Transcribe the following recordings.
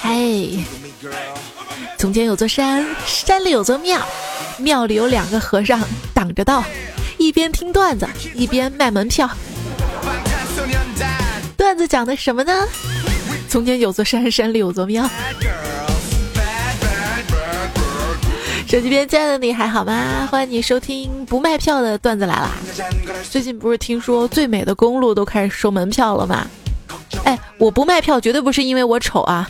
嘿，从前有座山，山里有座庙，庙里有两个和尚挡着道，一边听段子，一边卖门票。段子讲的什么呢？从前有座山，山里有座庙。手机边亲爱的你还好吗？欢迎你收听不卖票的段子来啦！最近不是听说最美的公路都开始收门票了吗？我不卖票绝对不是因为我丑啊，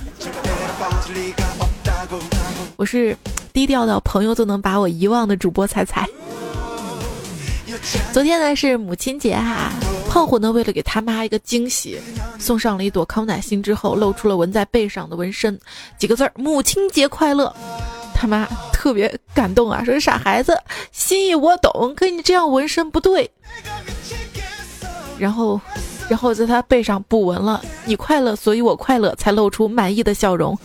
我是低调到朋友都能把我遗忘的主播彩彩。昨天呢是母亲节哈，胖虎呢为了给他妈一个惊喜，送上了一朵康乃馨之后，露出了纹在背上的纹身，几个字儿：母亲节快乐。他妈特别感动啊，说傻孩子，心意我懂，可你这样纹身不对。然后，然后在他背上补纹了，你快乐，所以我快乐，才露出满意的笑容。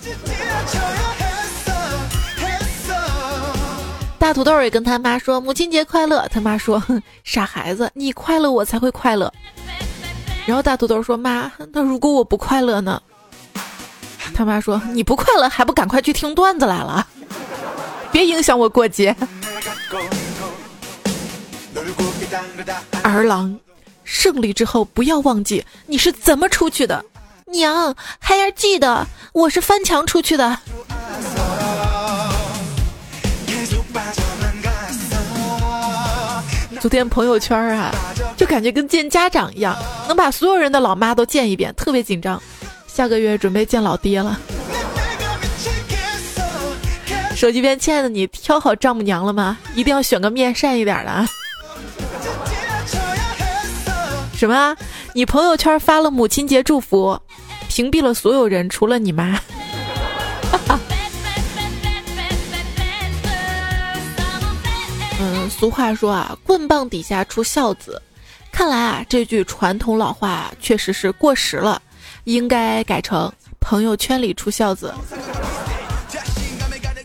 大土豆也跟他妈说母亲节快乐，他妈说傻孩子，你快乐我才会快乐。然后大土豆说妈，那如果我不快乐呢？他妈说你不快乐还不赶快去听段子来了。别影响我过节。儿郎，胜利之后不要忘记你是怎么出去的。娘，孩儿记得，我是翻墙出去的。昨天朋友圈啊，就感觉跟见家长一样，能把所有人的老妈都见一遍，特别紧张。下个月准备见老爹了。手机边，亲爱的，你挑好丈母娘了吗？一定要选个面善一点的。啊！什么？你朋友圈发了母亲节祝福，屏蔽了所有人，除了你妈。嗯，俗话说啊，棍棒底下出孝子。看来啊，这句传统老话确实是过时了，应该改成朋友圈里出孝子。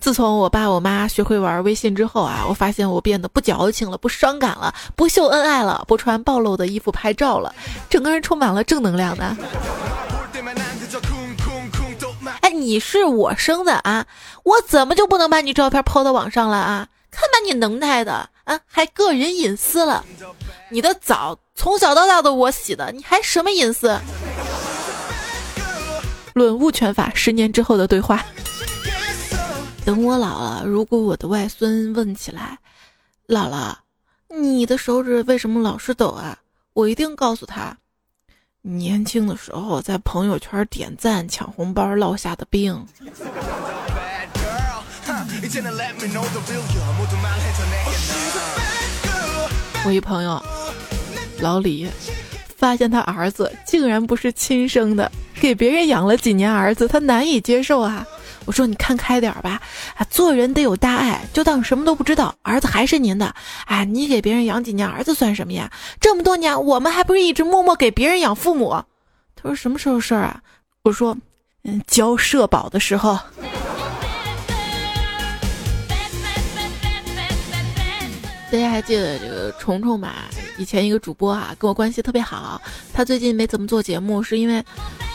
自从我爸我妈学会玩微信之后啊，我发现我变得不矫情了，不伤感了，不秀恩爱了，不穿暴露的衣服拍照了，整个人充满了正能量的。哎，你是我生的啊，我怎么就不能把你照片抛到网上了啊？看把你能耐的啊，还个人隐私了？你的澡从小到大都我洗的，你还什么隐私？论物权法，十年之后的对话。等我老了，如果我的外孙问起来：“姥姥，你的手指为什么老是抖啊？”我一定告诉他：年轻的时候在朋友圈点赞抢红包落下的病。我一朋友老李，发现他儿子竟然不是亲生的，给别人养了几年儿子，他难以接受啊。我说你看开点吧，啊，做人得有大爱，就当什么都不知道。儿子还是您的，哎，你给别人养几年儿子算什么呀？这么多年，我们还不是一直默默给别人养父母？他说什么时候事儿啊？我说，嗯，交社保的时候。大家还记得这个虫虫吧？以前一个主播啊，跟我关系特别好。他最近没怎么做节目，是因为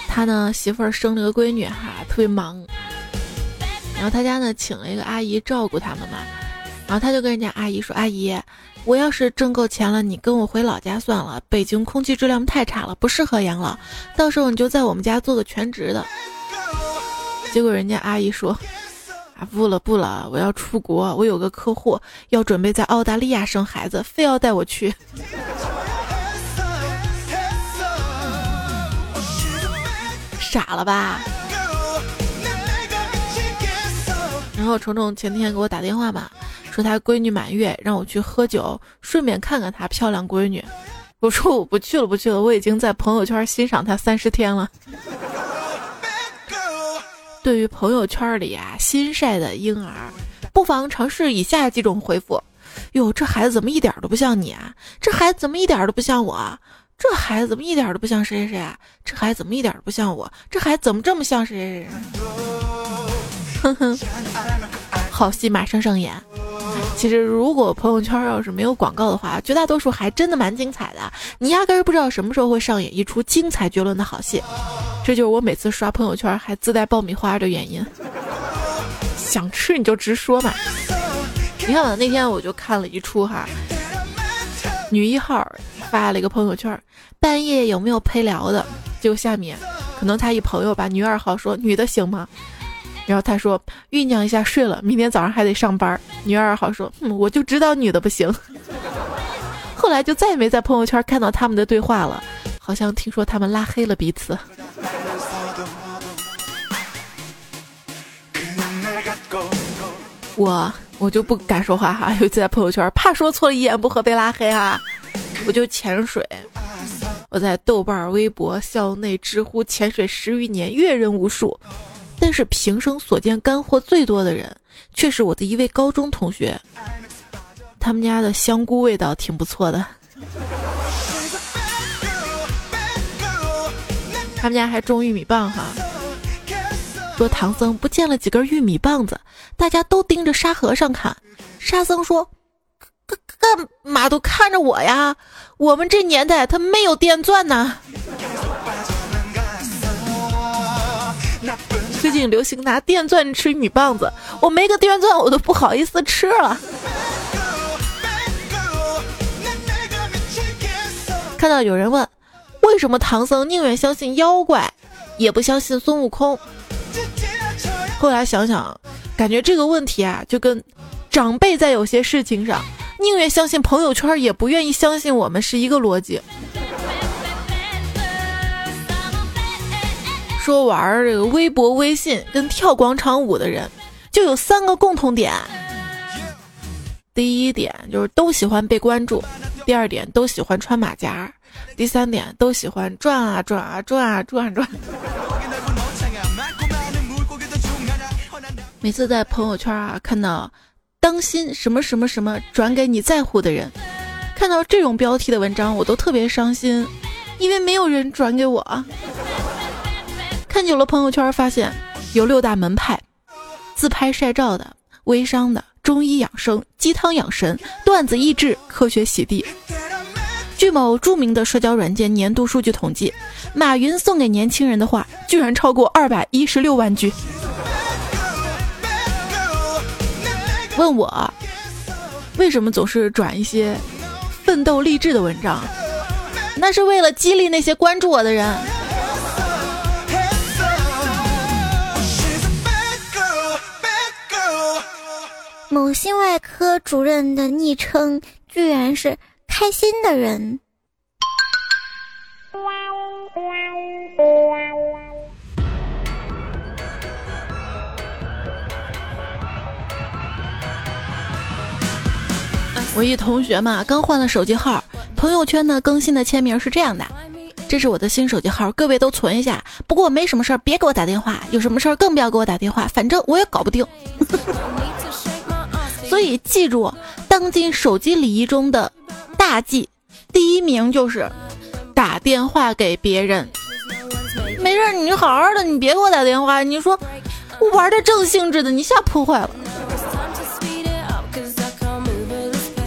他呢媳妇儿生了个闺女哈，特别忙。然后他家呢，请了一个阿姨照顾他们嘛，然后他就跟人家阿姨说：“阿姨，我要是挣够钱了，你跟我回老家算了，北京空气质量太差了，不适合养老。到时候你就在我们家做个全职的。”结果人家阿姨说：“啊，不了不了，我要出国，我有个客户要准备在澳大利亚生孩子，非要带我去。”傻了吧？然后虫虫前天给我打电话嘛，说他闺女满月，让我去喝酒，顺便看看他漂亮闺女。我说我不去了，不去了，我已经在朋友圈欣赏他三十天了。对于朋友圈里啊新晒的婴儿，不妨尝试以下几种回复：哟，这孩子怎么一点都不像你啊？这孩子怎么一点都不像我？这孩子怎么一点都不像谁谁谁啊？这孩子怎么一点都不像我？这孩子怎么这么像谁谁谁？哼哼，好戏马上上演。其实，如果朋友圈要是没有广告的话，绝大多数还真的蛮精彩的。你压根儿不知道什么时候会上演一出精彩绝伦的好戏。这就是我每次刷朋友圈还自带爆米花的原因。想吃你就直说嘛。你看，那天我就看了一出哈，女一号发了一个朋友圈，半夜有没有陪聊的？就下面，可能他一朋友吧，女二号说女的行吗？然后他说酝酿一下睡了，明天早上还得上班。女二号说，嗯，我就知道女的不行。后来就再也没在朋友圈看到他们的对话了，好像听说他们拉黑了彼此。我我就不敢说话哈，尤其在朋友圈，怕说错了一言不合被拉黑哈。我就潜水，我在豆瓣、微博、校内、知乎潜水十余年，阅人无数，但是平生所见干货最多的人，却是我的一位高中同学。他们家的香菇味道挺不错的，他们家还种玉米棒哈。说唐僧不见了几根玉米棒子，大家都盯着沙和尚看。沙僧说：“干干嘛都看着我呀？我们这年代他没有电钻呐。”最近流行拿电钻吃玉米棒子，我没个电钻我都不好意思吃了。看到有人问，为什么唐僧宁愿相信妖怪，也不相信孙悟空？后来想想，感觉这个问题啊，就跟长辈在有些事情上宁愿相信朋友圈，也不愿意相信我们是一个逻辑。说玩这个微博、微信跟跳广场舞的人，就有三个共同点。第一点就是都喜欢被关注，第二点都喜欢穿马甲，第三点都喜欢转啊转啊转啊转转。每次在朋友圈啊看到“当心什么什么什么转给你在乎的人”，看到这种标题的文章，我都特别伤心，因为没有人转给我。看久了朋友圈，发现有六大门派：自拍晒照的、微商的、中医养生、鸡汤养神、段子益智、科学洗地。据某著名的社交软件年度数据统计，马云送给年轻人的话居然超过二百一十六万句。问我为什么总是转一些奋斗励志的文章？那是为了激励那些关注我的人。某心外科主任的昵称居然是“开心的人”。我一同学嘛，刚换了手机号，朋友圈呢更新的签名是这样的：“这是我的新手机号，各位都存一下。不过没什么事儿，别给我打电话，有什么事儿更不要给我打电话，反正我也搞不定。所以记住，当今手机礼仪中的大忌，第一名就是打电话给别人。没事，你好好的，你别给我打电话。你说我玩的正兴致的，你吓破坏了。”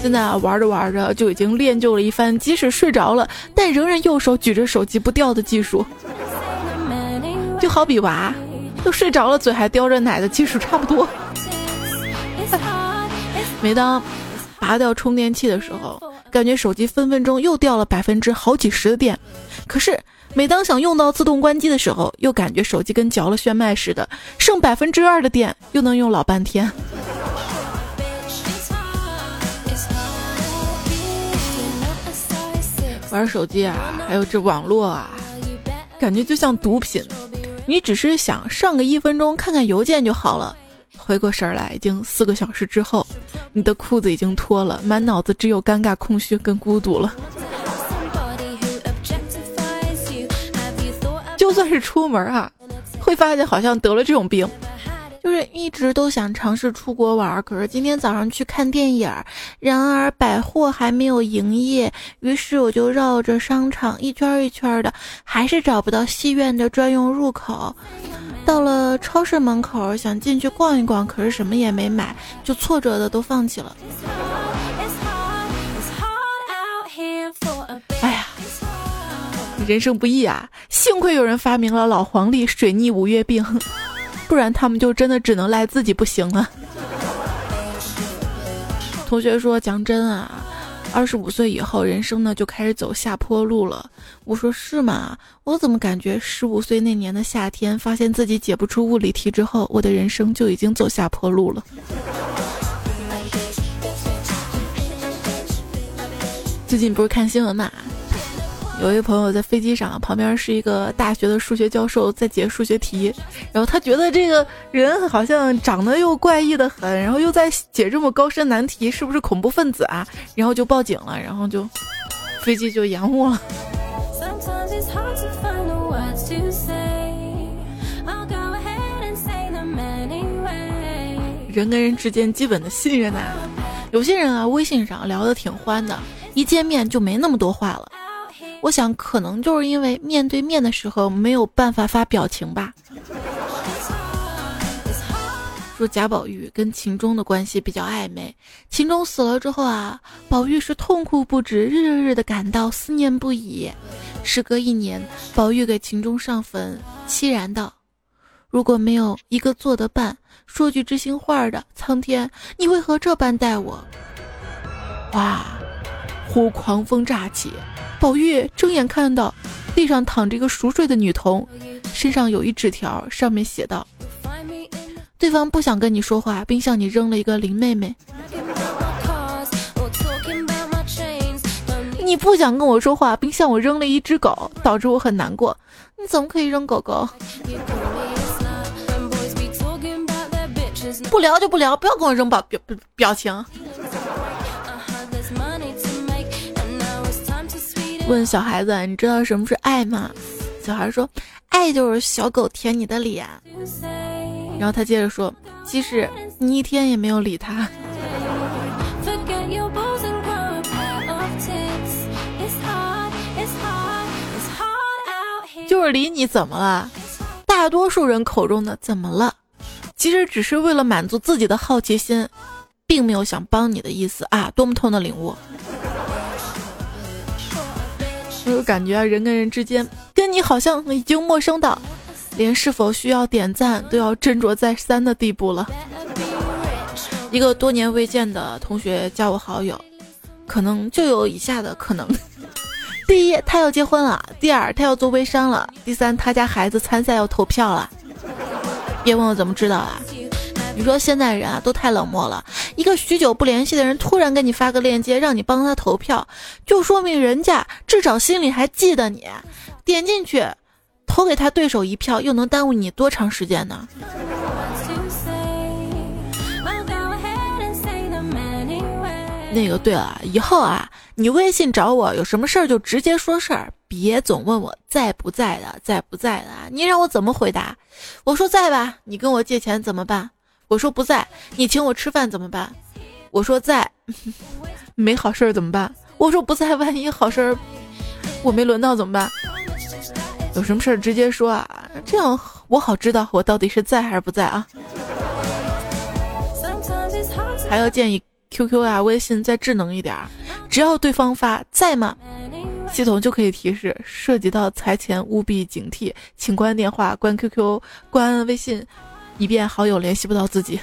现在啊，玩着玩着就已经练就了一番，即使睡着了，但仍然右手举着手机不掉的技术。就好比娃都睡着了，嘴还叼着奶的技术差不多。每当拔掉充电器的时候，感觉手机分分钟又掉了百分之好几十的电。可是每当想用到自动关机的时候，又感觉手机跟嚼了炫迈似的，剩百分之二的电又能用老半天。玩手机啊，还有这网络啊，感觉就像毒品。你只是想上个一分钟看看邮件就好了，回过神来，已经四个小时之后，你的裤子已经脱了，满脑子只有尴尬、空虚跟孤独了。就算是出门啊，会发现好像得了这种病。就是一直都想尝试出国玩，可是今天早上去看电影，然而百货还没有营业，于是我就绕着商场一圈一圈的，还是找不到戏院的专用入口。到了超市门口，想进去逛一逛，可是什么也没买，就挫折的都放弃了。哎呀，人生不易啊！幸亏有人发明了老黄历、水逆、五月病，不然他们就真的只能赖自己不行了。同学说：“讲真啊，二十五岁以后，人生呢就开始走下坡路了。”我说：“是吗？我怎么感觉十五岁那年的夏天，发现自己解不出物理题之后，我的人生就已经走下坡路了？”最近不是看新闻嘛？有一个朋友在飞机上，旁边是一个大学的数学教授在解数学题，然后他觉得这个人好像长得又怪异的很，然后又在解这么高深难题，是不是恐怖分子啊？然后就报警了，然后就飞机就延误了。人跟人之间基本的信任呐，有些人啊，微信上聊得挺欢的，一见面就没那么多话了。我想，可能就是因为面对面的时候没有办法发表情吧。说贾宝玉跟秦钟的关系比较暧昧，秦钟死了之后啊，宝玉是痛哭不止，日日的感到思念不已。时隔一年，宝玉给秦钟上坟，凄然道：“如果没有一个做得伴，说句知心话的，苍天，你为何这般待我？”哇，忽狂风乍起。宝玉睁眼看到地上躺着一个熟睡的女童，身上有一纸条，上面写道：“对方不想跟你说话，并向你扔了一个林妹妹。”你不想跟我说话，并向我扔了一只狗，导致我很难过。你怎么可以扔狗狗？不聊就不聊，不要跟我扔表表表情。问小孩子：“你知道什么是爱吗？”小孩说：“爱就是小狗舔你的脸。”然后他接着说：“即使你一天也没有理他，就是理你怎么了？大多数人口中的怎么了，其实只是为了满足自己的好奇心，并没有想帮你的意思啊！多么痛的领悟！”就感觉人跟人之间，跟你好像已经陌生到，连是否需要点赞都要斟酌再三的地步了。一个多年未见的同学加我好友，可能就有以下的可能：第一，他要结婚了；第二，他要做微商了；第三，他家孩子参赛要投票了。别问我怎么知道啊。你说现在人啊都太冷漠了，一个许久不联系的人突然给你发个链接，让你帮他投票，就说明人家至少心里还记得你。点进去，投给他对手一票，又能耽误你多长时间呢？那个对了，以后啊，你微信找我有什么事儿就直接说事儿，别总问我在不在的，在不在的。你让我怎么回答？我说在吧，你跟我借钱怎么办？我说不在，你请我吃饭怎么办？我说在，没好事儿怎么办？我说不在，万一好事儿我没轮到怎么办？有什么事儿直接说啊，这样我好知道我到底是在还是不在啊。还要建议 QQ 啊、微信再智能一点，只要对方发在吗，系统就可以提示涉及到财钱务必警惕，请关电话、关 QQ、关微信。以便好友联系不到自己。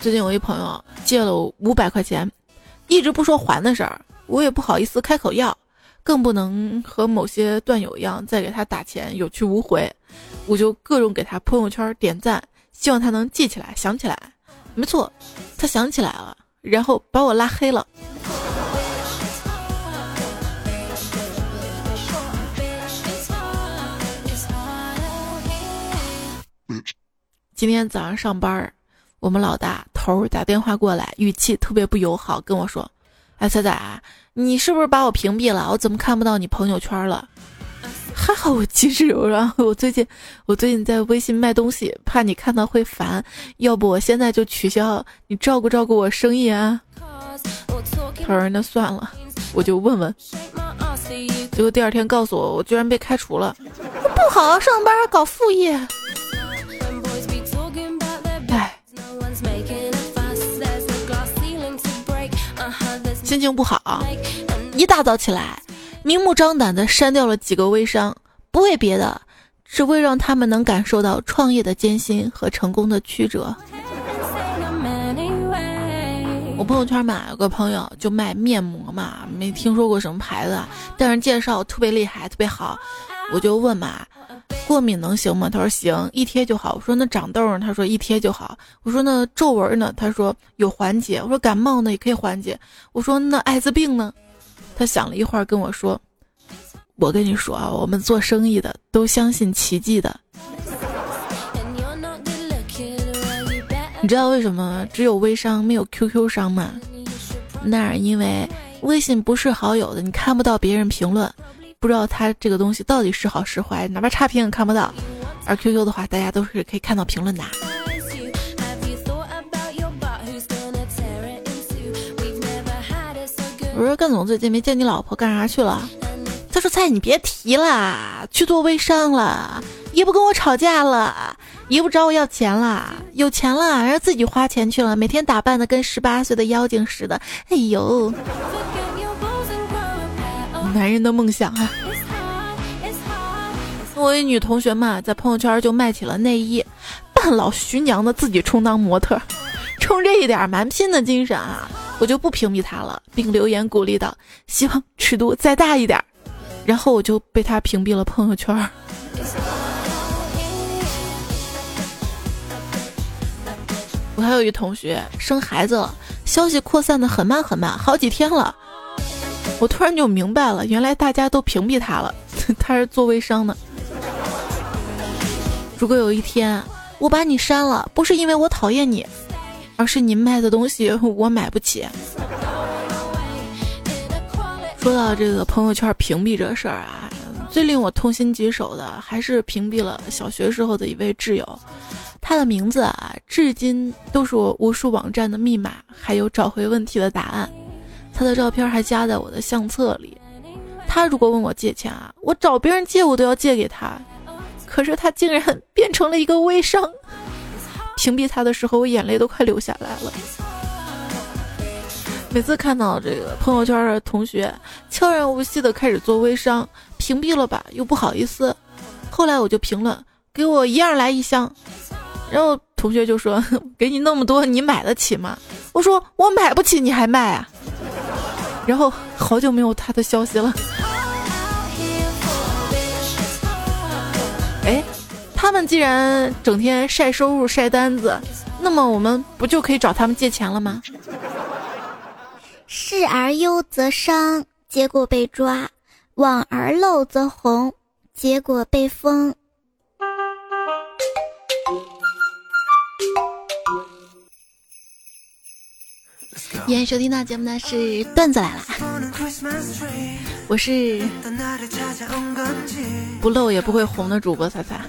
最近有一朋友借了五百块钱，一直不说还的事儿，我也不好意思开口要，更不能和某些段友一样再给他打钱有去无回，我就各种给他朋友圈点赞，希望他能记起来想起来。没错，他想起来了，然后把我拉黑了。今天早上上班，我们老大头打电话过来，语气特别不友好，跟我说：“哎，仔仔，你是不是把我屏蔽了？我怎么看不到你朋友圈了？”还好我机智柔软，我最近我最近在微信卖东西，怕你看到会烦，要不我现在就取消，你照顾照顾我生意啊。他说：“那算了，我就问问。”结果第二天告诉我，我居然被开除了，不好好上班搞副业。心情不好，一大早起来，明目张胆的删掉了几个微商，不为别的，只为让他们能感受到创业的艰辛和成功的曲折。我朋友圈嘛，有个朋友就卖面膜嘛，没听说过什么牌子，但是介绍特别厉害，特别好，我就问嘛。过敏能行吗？他说行，一贴就好。我说那长痘呢？他说一贴就好。我说那皱纹呢？他说有缓解。我说感冒呢也可以缓解。我说那艾滋病呢？他想了一会儿跟我说：“我跟你说啊，我们做生意的都相信奇迹的。你知道为什么只有微商没有 QQ 商吗？那是因为微信不是好友的，你看不到别人评论。”不知道它这个东西到底是好是坏，哪怕差评也看不到。而 QQ 的话，大家都是可以看到评论的。我说干总最近没见你老婆，干啥去了？他说菜你别提了，去做微商了，也不跟我吵架了，也不找我要钱了，有钱了，然后自己花钱去了，每天打扮的跟十八岁的妖精似的。哎呦！男人的梦想啊！我一女同学嘛，在朋友圈就卖起了内衣，扮老徐娘的自己充当模特，冲这一点蛮拼的精神啊，我就不屏蔽她了，并留言鼓励道：“希望尺度再大一点。”然后我就被她屏蔽了朋友圈。我还有一同学生孩子了，消息扩散的很慢很慢，好几天了。我突然就明白了，原来大家都屏蔽他了，他是做微商的。如果有一天我把你删了，不是因为我讨厌你，而是你卖的东西 我买不起。说到这个朋友圈屏蔽这事儿啊，最令我痛心疾首的还是屏蔽了小学时候的一位挚友，他的名字啊，至今都是我无数网站的密码，还有找回问题的答案。他的照片还加在我的相册里。他如果问我借钱啊，我找别人借我都要借给他。可是他竟然变成了一个微商。屏蔽他的时候，我眼泪都快流下来了。每次看到这个朋友圈的同学悄然无息的开始做微商，屏蔽了吧，又不好意思。后来我就评论，给我一样来一箱。然后同学就说，给你那么多，你买得起吗？我说我买不起，你还卖啊？然后好久没有他的消息了。哎，他们既然整天晒收入、晒单子，那么我们不就可以找他们借钱了吗？视而优则商，结果被抓；往而漏则红，结果被封。今天收听到节目呢是段子来了，我是不露也不会红的主播彩彩，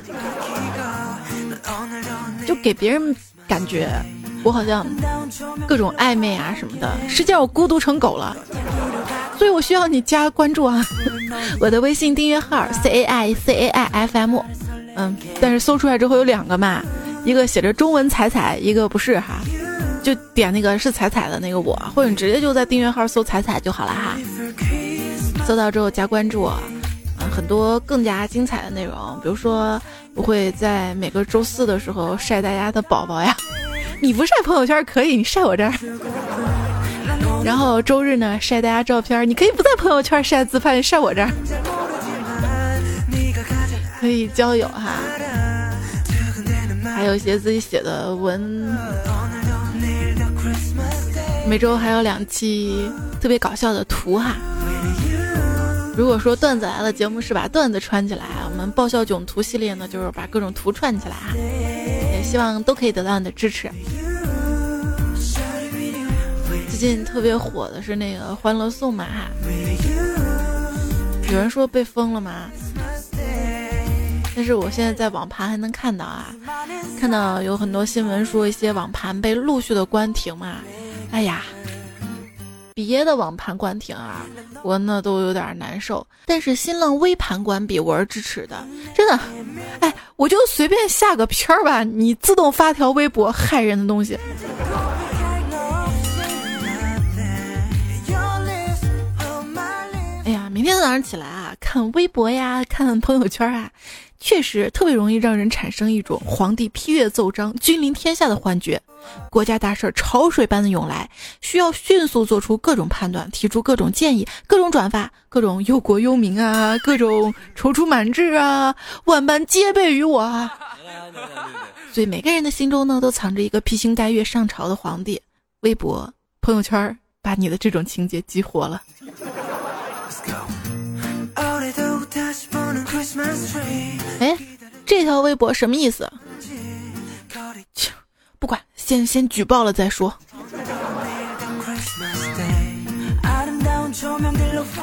就给别人感觉我好像各种暧昧啊什么的，实际上我孤独成狗了，所以我需要你加关注啊，我的微信订阅号 c a i c a i f m，嗯，但是搜出来之后有两个嘛，一个写着中文彩彩，一个不是哈。就点那个是彩彩的那个我，或者你直接就在订阅号搜彩彩就好了哈。搜到之后加关注，啊，很多更加精彩的内容，比如说我会在每个周四的时候晒大家的宝宝呀。你不晒朋友圈可以，你晒我这儿。然后周日呢晒大家照片，你可以不在朋友圈晒自拍，晒我这儿。可以交友哈，还有一些自己写的文。每周还有两期特别搞笑的图哈。如果说段子来了节目是把段子串起来，我们爆笑囧图系列呢就是把各种图串起来哈。也希望都可以得到你的支持。最近特别火的是那个《欢乐颂》嘛哈。有人说被封了吗？但是我现在在网盘还能看到啊，看到有很多新闻说一些网盘被陆续的关停嘛。哎呀，别的网盘关停啊，我那都有点难受。但是新浪微盘关闭，我是支持的，真的。哎，我就随便下个片儿吧，你自动发条微博害人的东西。哎呀，明天早上起来啊，看微博呀，看朋友圈啊，确实特别容易让人产生一种皇帝批阅奏章、君临天下的幻觉。国家大事潮水般的涌来，需要迅速做出各种判断，提出各种建议，各种转发，各种忧国忧民啊，各种踌躇满志啊，万般皆备于我啊。所以每个人的心中呢，都藏着一个披星戴月上朝的皇帝。微博、朋友圈把你的这种情节激活了。哎，这条微博什么意思？不管，先先举报了再说。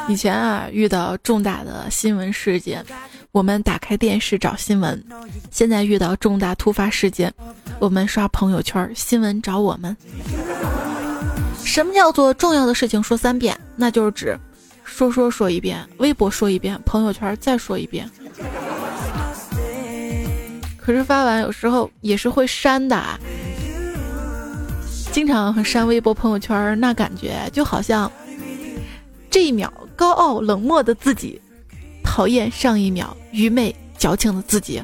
以前啊，遇到重大的新闻事件，我们打开电视找新闻；现在遇到重大突发事件，我们刷朋友圈，新闻找我们。什么叫做重要的事情说三遍？那就是指说说说一遍，微博说一遍，朋友圈再说一遍。可是发完有时候也是会删的，经常删微博、朋友圈，那感觉就好像这一秒高傲冷漠的自己，讨厌上一秒愚昧矫情的自己。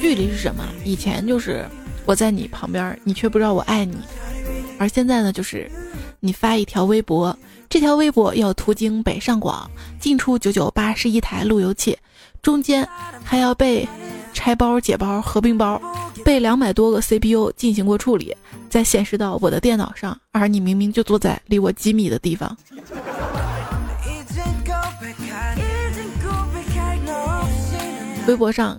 距离是什么？以前就是我在你旁边，你却不知道我爱你；而现在呢，就是你发一条微博，这条微博要途经北上广进出九九八十一台路由器，中间还要被拆包、解包、合并包，被两百多个 CPU 进行过处理，再显示到我的电脑上，而你明明就坐在离我几米的地方。微博上。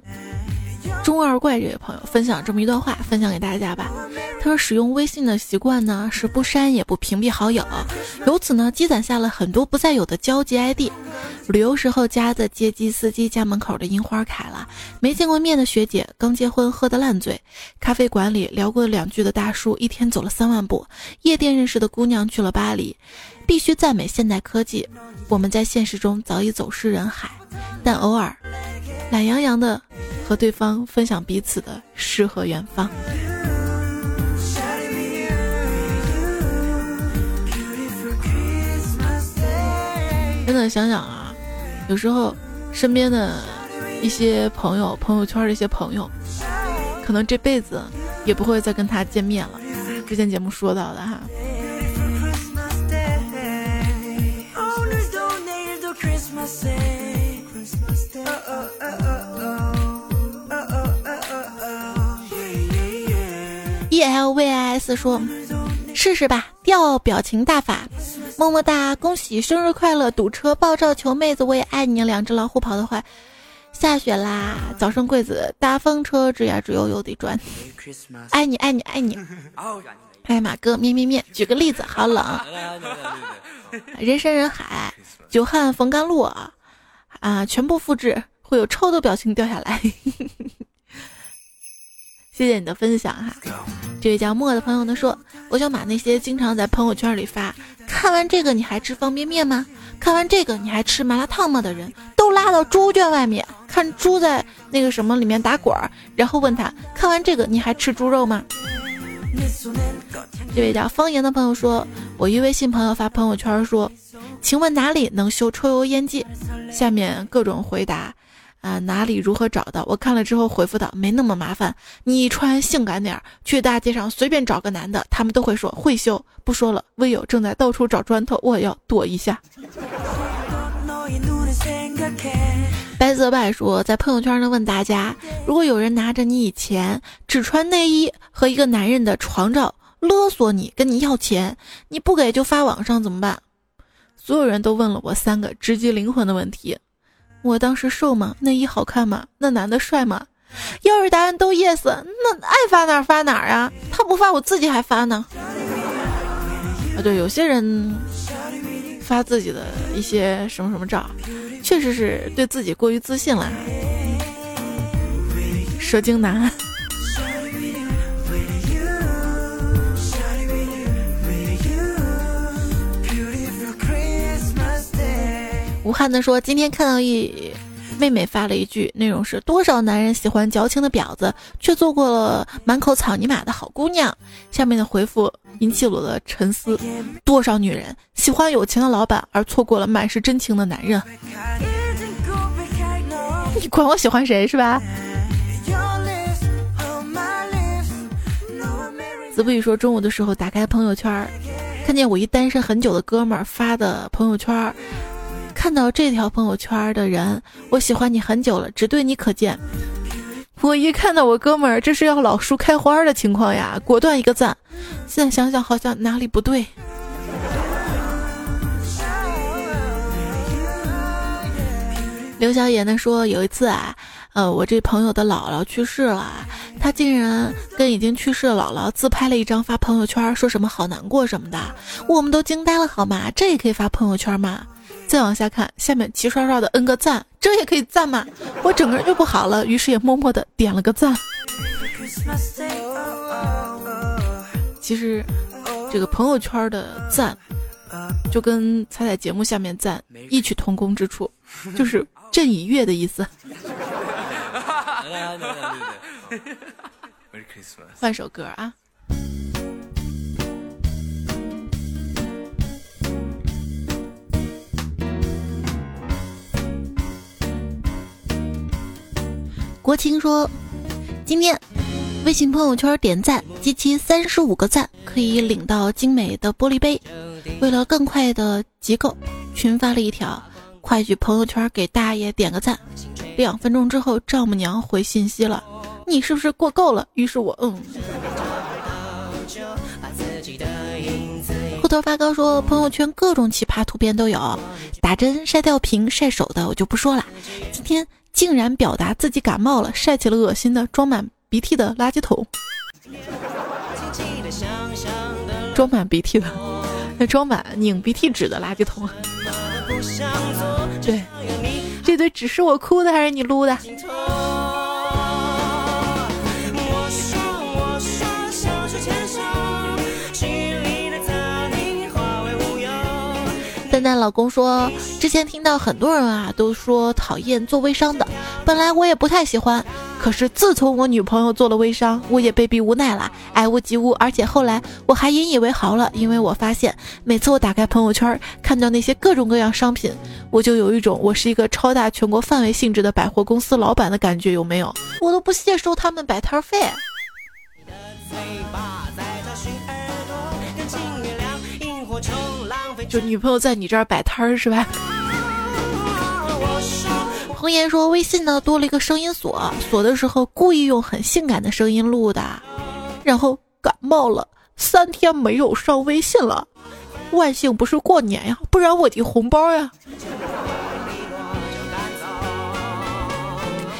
中二怪这位朋友分享这么一段话，分享给大家吧。他说：“使用微信的习惯呢，是不删也不屏蔽好友，由此呢，积攒下了很多不再有的交际 ID。旅游时候加的接机司机家门口的樱花卡了，没见过面的学姐刚结婚喝得烂醉，咖啡馆里聊过两句的大叔一天走了三万步，夜店认识的姑娘去了巴黎。必须赞美现代科技，我们在现实中早已走失人海，但偶尔懒洋洋的。”和对方分享彼此的诗和远方。真的想想啊，有时候身边的一些朋友，朋友圈的一些朋友，可能这辈子也不会再跟他见面了。之前节目说到的哈。L V I S 说：“试试吧，掉表情大法，么么哒，恭喜生日快乐！堵车爆照求妹子，我也爱你。两只老虎跑得快，下雪啦！早生贵子，大风车吱呀吱悠悠地转，爱你爱你爱你。哎，马哥面面面，举个例子，好冷。人山人海，久旱逢甘露啊！啊全部复制，会有抽的表情掉下来。谢谢你的分享哈。”这位叫莫的朋友呢说：“我想把那些经常在朋友圈里发‘看完这个你还吃方便面吗？看完这个你还吃麻辣烫吗’的人都拉到猪圈外面，看猪在那个什么里面打滚儿，然后问他看完这个你还吃猪肉吗？”这位叫方言的朋友说：“我一微信朋友发朋友圈说，请问哪里能修抽油烟机？”下面各种回答。啊，哪里如何找到？我看了之后回复道：“没那么麻烦，你穿性感点儿，去大街上随便找个男的，他们都会说会修。不说了，微友正在到处找砖头，我要躲一下。”白泽拜说，在朋友圈呢问大家：如果有人拿着你以前只穿内衣和一个男人的床照勒索你，跟你要钱，你不给就发网上怎么办？所有人都问了我三个直击灵魂的问题。我当时瘦吗？内衣好看吗？那男的帅吗？要是答案都 yes，那爱发哪发哪啊！他不发，我自己还发呢。啊，对，有些人发自己的一些什么什么照，确实是对自己过于自信了。蛇精男。武汉的说，今天看到一妹妹发了一句，内容是多少男人喜欢矫情的婊子，却做过了满口草泥马的好姑娘。下面的回复引起了我的沉思：多少女人喜欢有钱的老板，而错过了满是真情的男人？你 管我喜欢谁是吧？子不语说，中午的时候打开朋友圈，看见我一单身很久的哥们儿发的朋友圈。看到这条朋友圈的人，我喜欢你很久了，只对你可见。我一看到我哥们儿，这是要老树开花的情况呀，果断一个赞。现在想想好像哪里不对。刘小野呢说，有一次啊，呃，我这朋友的姥姥去世了，他竟然跟已经去世的姥姥自拍了一张发朋友圈，说什么好难过什么的，我们都惊呆了，好吗？这也可以发朋友圈吗？再往下看，下面齐刷刷的摁个赞，这也可以赞吗？我整个人就不好了，于是也默默的点了个赞。其实，这个朋友圈的赞，就跟彩彩节目下面赞异曲同工之处，就是朕已阅的意思。换首歌啊。国青说，今天微信朋友圈点赞集齐三十五个赞，可以领到精美的玻璃杯。为了更快的集够，群发了一条：快去朋友圈给大爷点个赞。两分钟之后，丈母娘回信息了：“你是不是过够了？”于是我嗯。秃头发糕说，朋友圈各种奇葩图片都有，打针、晒吊瓶、晒手的我就不说了。今天。竟然表达自己感冒了，晒起了恶心的装满鼻涕的垃圾桶，装满鼻涕的，那 装满拧鼻涕纸的垃圾桶。对，这堆纸是我哭的还是你撸的？蛋蛋老公说，之前听到很多人啊都说讨厌做微商的，本来我也不太喜欢，可是自从我女朋友做了微商，我也被逼无奈了，爱屋及乌，而且后来我还引以为豪了，因为我发现每次我打开朋友圈，看到那些各种各样商品，我就有一种我是一个超大全国范围性质的百货公司老板的感觉，有没有？我都不屑收他们摆摊费。就女朋友在你这儿摆摊儿是吧？红颜说微信呢多了一个声音锁，锁的时候故意用很性感的声音录的，然后感冒了三天没有上微信了。万幸不是过年呀，不然我的红包呀。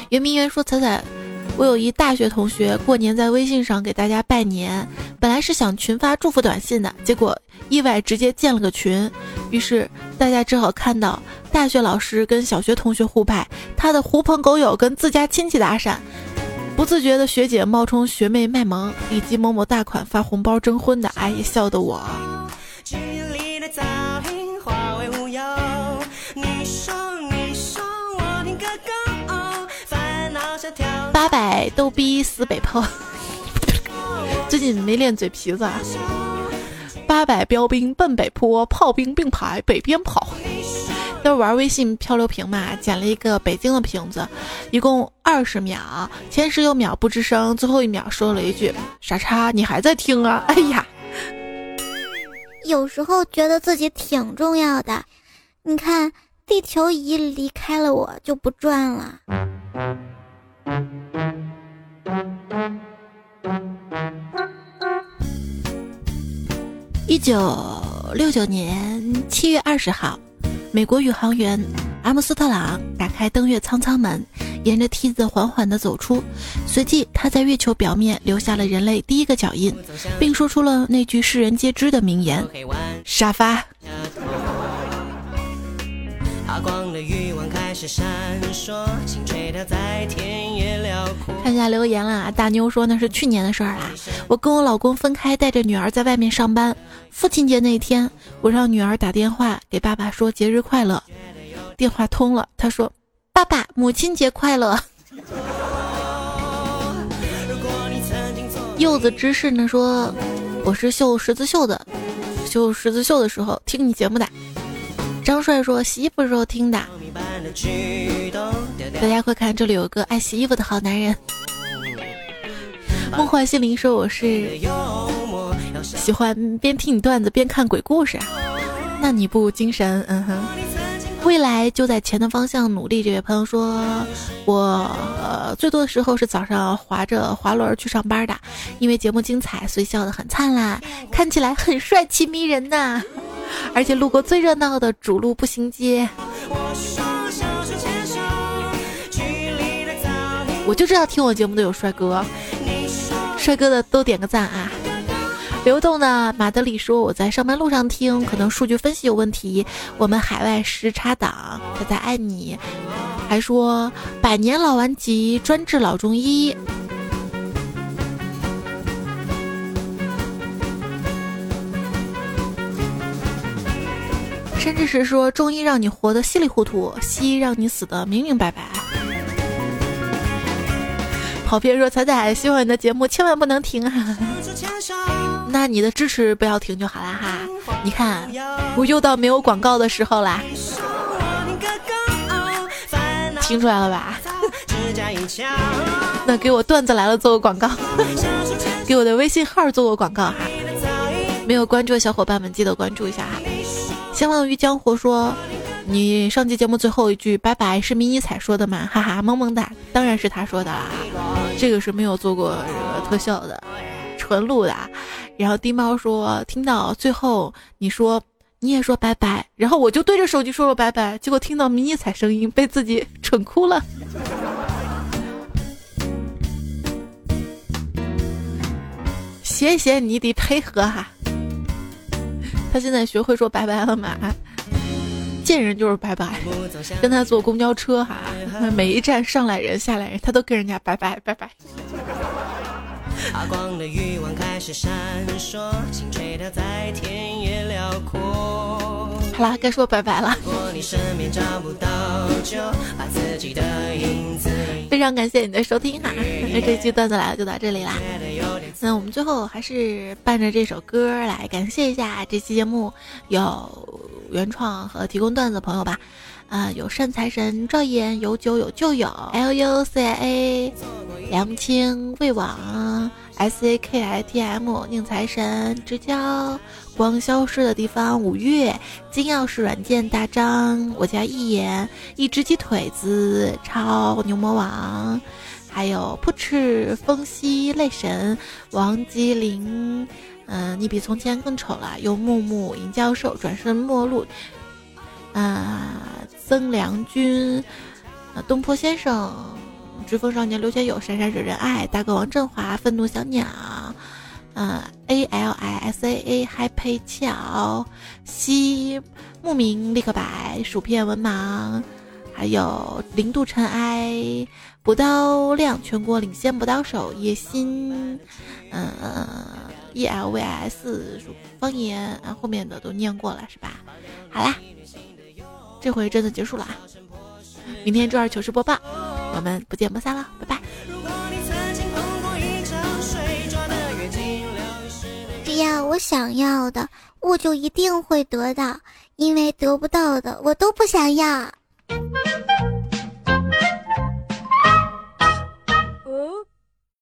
圆明园说彩彩。我有一大学同学过年在微信上给大家拜年，本来是想群发祝福短信的，结果意外直接建了个群，于是大家只好看到大学老师跟小学同学互拜，他的狐朋狗友跟自家亲戚搭讪，不自觉的学姐冒充学妹卖萌，以及某某大款发红包征婚的，哎，笑得我你说你说我听哥哥。八百逗逼死北炮，最近没练嘴皮子。啊。八百标兵奔北坡，炮兵并排北边跑。都是玩微信漂流瓶嘛，捡了一个北京的瓶子，一共二十秒，前十六秒不吱声，最后一秒说了一句：“傻叉，你还在听啊？” 哎呀，有时候觉得自己挺重要的。你看，地球仪离开了我就不转了。一九六九年七月二十号，美国宇航员阿姆斯特朗打开登月舱舱门，沿着梯子缓缓地走出。随即，他在月球表面留下了人类第一个脚印，并说出了那句世人皆知的名言：“沙发。”看一下留言啦，大妞说那是去年的事儿啦。我跟我老公分开，带着女儿在外面上班。父亲节那天，我让女儿打电话给爸爸说节日快乐。电话通了，他说：“爸爸，母亲节快乐。柚子芝士呢说，我是绣十字绣的，绣十字绣的时候听你节目的。张帅说洗衣服的时候听的。大家快看，这里有个爱洗衣服的好男人。梦幻心灵说我是喜欢边听你段子边看鬼故事，那你不精神？嗯哼。未来就在钱的方向努力。这位朋友说，我呃最多的时候是早上滑着滑轮去上班的，因为节目精彩，所以笑得很灿烂，看起来很帅气迷人呐。而且路过最热闹的主路步行街，我就知道听我节目的有帅哥，帅哥的都点个赞啊！流动的马德里说：“我在上班路上听，可能数据分析有问题。我们海外时差党，他在爱你。”还说：“百年老顽疾，专治老中医。”甚至是说：“中医让你活得稀里糊涂，西医让你死得明明白白。”跑偏说：“彩彩，希望你的节目千万不能停啊！” 那你的支持不要停就好了哈。你看，我又到没有广告的时候啦。听出来了吧？那给我段子来了做个广告，给我的微信号做个广告哈。没有关注的小伙伴们记得关注一下哈。相忘于江湖说，你上期节目最后一句拜拜是迷你彩说的吗？哈哈，萌萌哒，当然是他说的啦。这个是没有做过这个特效的。纯录的，然后丁猫说听到最后你说你也说拜拜，然后我就对着手机说了拜拜，结果听到迷你彩声音，被自己蠢哭了。谢谢你的配合哈，他现在学会说拜拜了吗？见人就是拜拜，跟他坐公交车哈，每一站上来人下来人，他都跟人家拜拜拜拜。发光的欲望开始闪烁，在田野辽阔。好啦，该说拜拜了。非常感谢你的收听哈，那这期段子来了就到这里啦。那我们最后还是伴着这首歌来感谢一下这期节目有原创和提供段子的朋友吧。啊，有善财神赵岩，有酒有旧友。LUCA，梁青魏网 S A K I T M，宁财神之交，光消失的地方五月，金钥匙软件大张，我家一眼一只鸡腿子超牛魔王，还有扑哧风息泪神王吉林，嗯，你比从前更丑了，有木木尹教授转身陌路。啊，曾良君，啊，东坡先生，追风少年刘学友，闪闪惹人爱，大哥王振华，愤怒小鸟，嗯，A L I S A A，Happy 巧，西牧民立刻白，薯片文盲，还有零度尘埃，补刀亮，全国领先补刀手，野心，嗯，E L V S，方言，啊，后面的都念过了是吧？好啦。这回真的结束了啊！明天周二糗事播报，我们不见不散了，拜拜。只要我想要的，我就一定会得到，因为得不到的我都不想要。